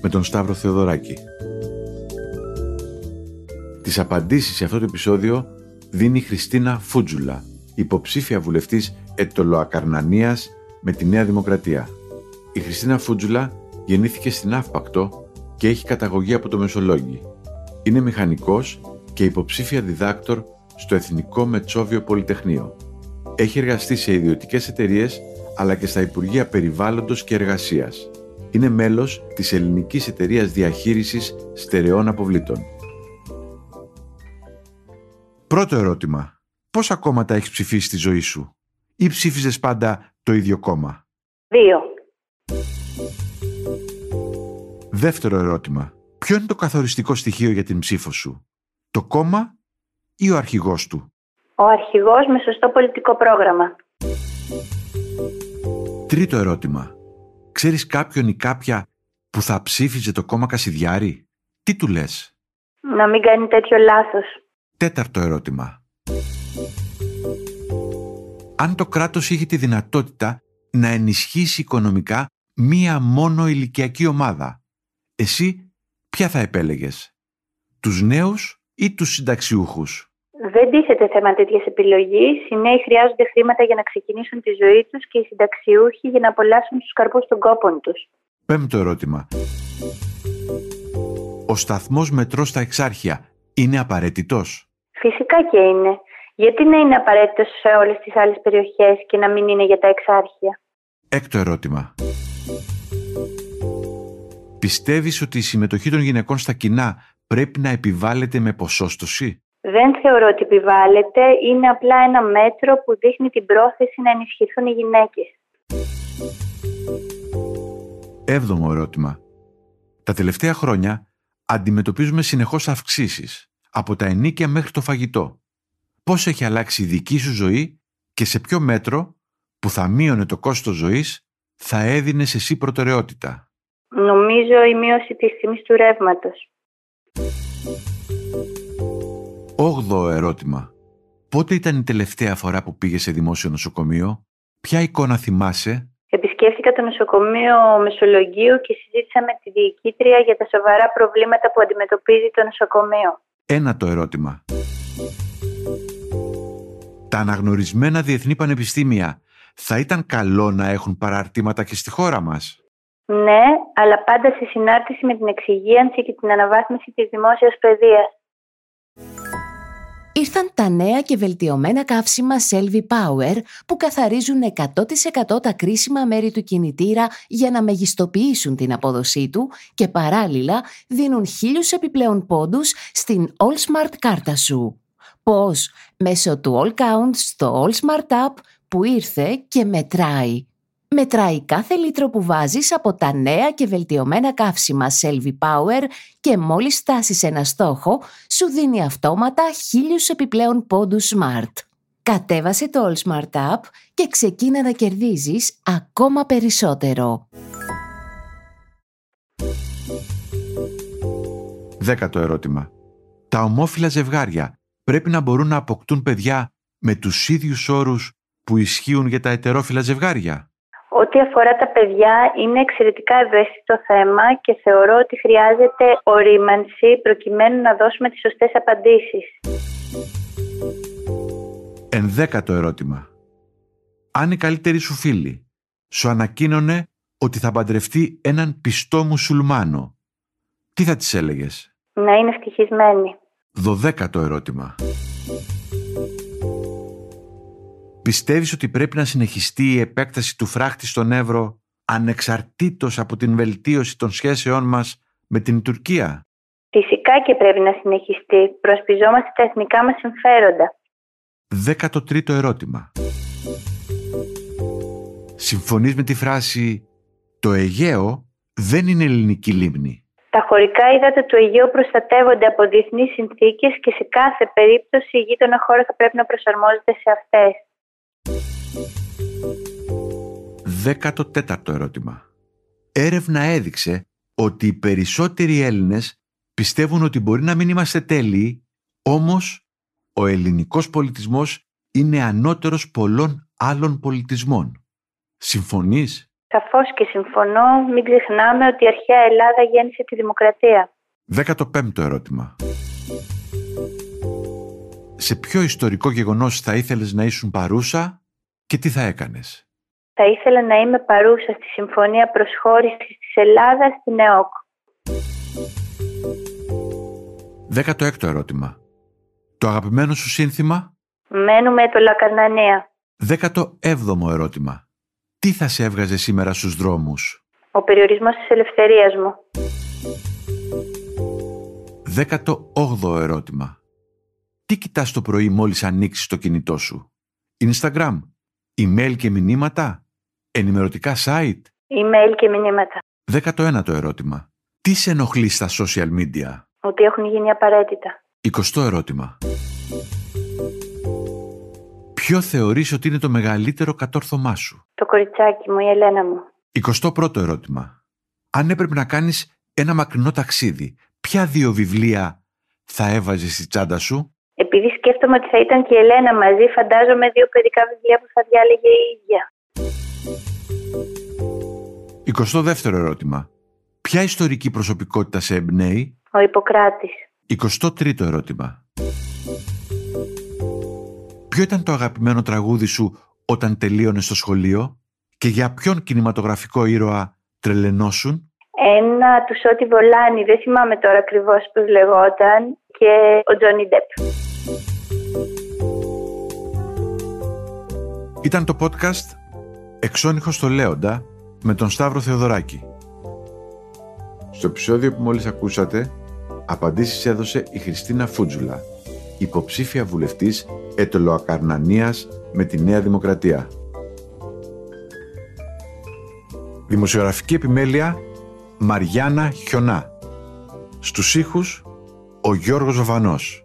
με τον Σταύρο Θεοδωράκη. Τις απαντήσεις σε αυτό το επεισόδιο δίνει η Χριστίνα Φούτζουλα, υποψήφια βουλευτής Ετωλοακαρνανίας με τη Νέα Δημοκρατία. Η Χριστίνα Φούτζουλα γεννήθηκε στην Αύπακτο και έχει καταγωγή από το Μεσολόγγι. Είναι μηχανικός και υποψήφια διδάκτορ στο Εθνικό Μετσόβιο Πολυτεχνείο. Έχει εργαστεί σε ιδιωτικές εταιρείες αλλά και στα Υπουργεία Περιβάλλοντος και Εργασίας είναι μέλος της Ελληνικής Εταιρείας Διαχείρισης Στερεών Αποβλήτων. Πρώτο ερώτημα. Πόσα κόμματα έχεις ψηφίσει στη ζωή σου ή ψήφιζες πάντα το ίδιο κόμμα; Δύο. Δεύτερο ερώτημα. Ποιο είναι το καθοριστικό στοιχείο για την ψήφο σου; Το κόμμα ή ο αρχηγός του; Ο αρχηγός με σωστό πολιτικό πρόγραμμα. Τρίτο ερώτημα. Ξέρεις κάποιον ή κάποια που θα ψήφιζε το κόμμα Κασιδιάρη; Τι του λες; Να μην κάνει τέτοιο λάθος. Τέταρτο ερώτημα. Αν το κράτος είχε τη δυνατότητα να ενισχύσει οικονομικά μία μόνο ηλικιακή ομάδα, εσύ ποια θα επέλεγες; Τους νέους ή τους συνταξιούχους; Δεν τίθεται θέμα τέτοιας επιλογής. Οι νέοι χρειάζονται χρήματα για να ξεκινήσουν τη ζωή τους και οι συνταξιούχοι για να απολαύσουν τους καρπούς των κόπων τους. Πέμπτο ερώτημα. Ο σταθμός μετρό στα εξάρχεια είναι απαραίτητος; Φυσικά και είναι. Γιατί να είναι απαραίτητος σε όλες τις άλλες περιοχές και να μην είναι για τα εξάρχεια; Έκτο ερώτημα. Πιστεύεις ότι η συμμετοχή των γυναικών στα κοινά πρέπει να επιβάλλεται με ποσόστοση; Δεν θεωρώ ότι επιβάλλεται. Είναι απλά ένα μέτρο που δείχνει την πρόθεση να ενισχυθούν οι γυναίκες. Έβδομο ερώτημα. Τα τελευταία χρόνια αντιμετωπίζουμε συνεχώς αυξήσεις, από τα ενίκια μέχρι το φαγητό. Πώς έχει αλλάξει η δική σου ζωή και σε ποιο μέτρο που θα μείωνε το κόστος ζωής θα έδινε σε εσύ προτεραιότητα; Νομίζω η μείωση της τιμής του ρεύματος. Όγδοο ερώτημα. Πότε ήταν η τελευταία φορά που πήγε σε δημόσιο νοσοκομείο, ποια εικόνα θυμάσαι; Επισκέφθηκα το νοσοκομείο Μεσολογγίου και συζήτησα με τη διοικήτρια για τα σοβαρά προβλήματα που αντιμετωπίζει το νοσοκομείο. Ένα το ερώτημα. Τα αναγνωρισμένα διεθνή πανεπιστήμια θα ήταν καλό να έχουν παραρτήματα και στη χώρα μας; Ναι, αλλά πάντα σε συνάρτηση με την εξυγίανση και την αναβάθμιση της δημόσιας παιδείας ήρθαν τα νέα και βελτιωμένα καύσιμα Selvi Power που καθαρίζουν 100% τα κρίσιμα μέρη του κινητήρα για να μεγιστοποιήσουν την απόδοσή του και παράλληλα δίνουν χίλιους επιπλέον πόντους στην All Smart κάρτα σου. Πώς; Μέσω του All Count στο All Smart App που ήρθε και μετράει μετράει κάθε λίτρο που βάζεις από τα νέα και βελτιωμένα καύσιμα Selvi Power και μόλις φτάσεις ένα στόχο, σου δίνει αυτόματα χίλιους επιπλέον πόντους Smart. Κατέβασε το All Smart App και ξεκίνα να κερδίζεις ακόμα περισσότερο. Δέκατο ερώτημα. Τα ομόφυλα ζευγάρια πρέπει να μπορούν να αποκτούν παιδιά με τους ίδιους όρους που ισχύουν για τα ετερόφυλα ζευγάρια; Ό,τι αφορά τα παιδιά είναι εξαιρετικά ευαίσθητο θέμα και θεωρώ ότι χρειάζεται ορίμανση προκειμένου να δώσουμε τις σωστές απαντήσεις. Ενδέκατο ερώτημα. Αν η καλύτερη σου φίλη σου ανακοίνωνε ότι θα παντρευτεί έναν πιστό μουσουλμάνο, τι θα της έλεγες; Να είναι ευτυχισμένη. Δωδέκατο ερώτημα. Πιστεύεις ότι πρέπει να συνεχιστεί η επέκταση του φράχτη στον Εύρο ανεξαρτήτως από την βελτίωση των σχέσεών μας με την Τουρκία; Φυσικά και πρέπει να συνεχιστεί. Προσπιζόμαστε τα εθνικά μας συμφέροντα. Δέκατο τρίτο ερώτημα. Συμφωνείς με τη φράση «Το Αιγαίο δεν είναι ελληνική λίμνη». Τα χωρικά ύδατα του Αιγαίου προστατεύονται από διεθνείς συνθήκες και σε κάθε περίπτωση η γείτονα χώρα θα πρέπει να προσαρμόζεται σε αυτές. Δέκατο τέταρτο ερώτημα. Έρευνα έδειξε ότι οι περισσότεροι Έλληνες πιστεύουν ότι μπορεί να μην είμαστε τέλειοι, όμως ο ελληνικός πολιτισμός είναι ανώτερος πολλών άλλων πολιτισμών. Συμφωνείς; Σαφώς και συμφωνώ. Μην ξεχνάμε ότι η αρχαία Ελλάδα γέννησε τη δημοκρατία. Δέκατο πέμπτο ερώτημα. Σε ποιο ιστορικό γεγονός θα ήθελες να ήσουν παρούσα; Και τι θα έκανες; Θα ήθελα να είμαι παρούσα στη Συμφωνία Προσχώρησης της Ελλάδας στην ΕΟΚ. Δέκατο έκτο ερώτημα. Το αγαπημένο σου σύνθημα; Μένουμε το Λακαρνανία. Δέκατο έβδομο ερώτημα. Τι θα σε έβγαζε σήμερα στους δρόμους; Ο περιορισμός της ελευθερίας μου. Δέκατο όγδοο ερώτημα. Τι κοιτάς το πρωί μόλις ανοίξεις το κινητό σου; Instagram, email και μηνύματα, ενημερωτικά site. Email και μηνύματα. Δέκατο ένατο ερώτημα. Τι σε ενοχλεί στα social media? Ότι έχουν γίνει απαραίτητα. Εικοστό ερώτημα. Ποιο θεωρείς ότι είναι το μεγαλύτερο κατόρθωμά σου; Το κοριτσάκι μου, η Ελένα μου. 21ο ερώτημα. Αν έπρεπε να κάνεις ένα μακρινό ταξίδι, ποια δύο βιβλία θα έβαζες στη τσάντα σου; Επειδή σκέφτομαι ότι θα ήταν και η Ελένα μαζί, φαντάζομαι δύο παιδικά βιβλία που θα διάλεγε η ίδια. 22ο ερώτημα. Ποια ιστορική προσωπικότητα σε εμπνέει; Ο Ιπποκράτης. 23ο ερώτημα. Ποιο ήταν το αγαπημένο τραγούδι σου όταν τελείωνες στο σχολείο και για ποιον κινηματογραφικό ήρωα τρελενώσουν; Ένα του Σώτη Βολάνη, δεν θυμάμαι τώρα ακριβώς πώς λεγόταν, και ο Τζόνι Ντεπ. Ήταν το podcast «Εξώνυχος στο Λέοντα» με τον Σταύρο Θεοδωράκη. Στο επεισόδιο που μόλις ακούσατε, απαντήσεις έδωσε η Χριστίνα Φούτζουλα, υποψήφια βουλευτής ετωλοακαρνανίας με τη Νέα Δημοκρατία. Δημοσιογραφική επιμέλεια Μαριάννα Χιονά. Στους ήχους ο Γιώργος Βαβανός.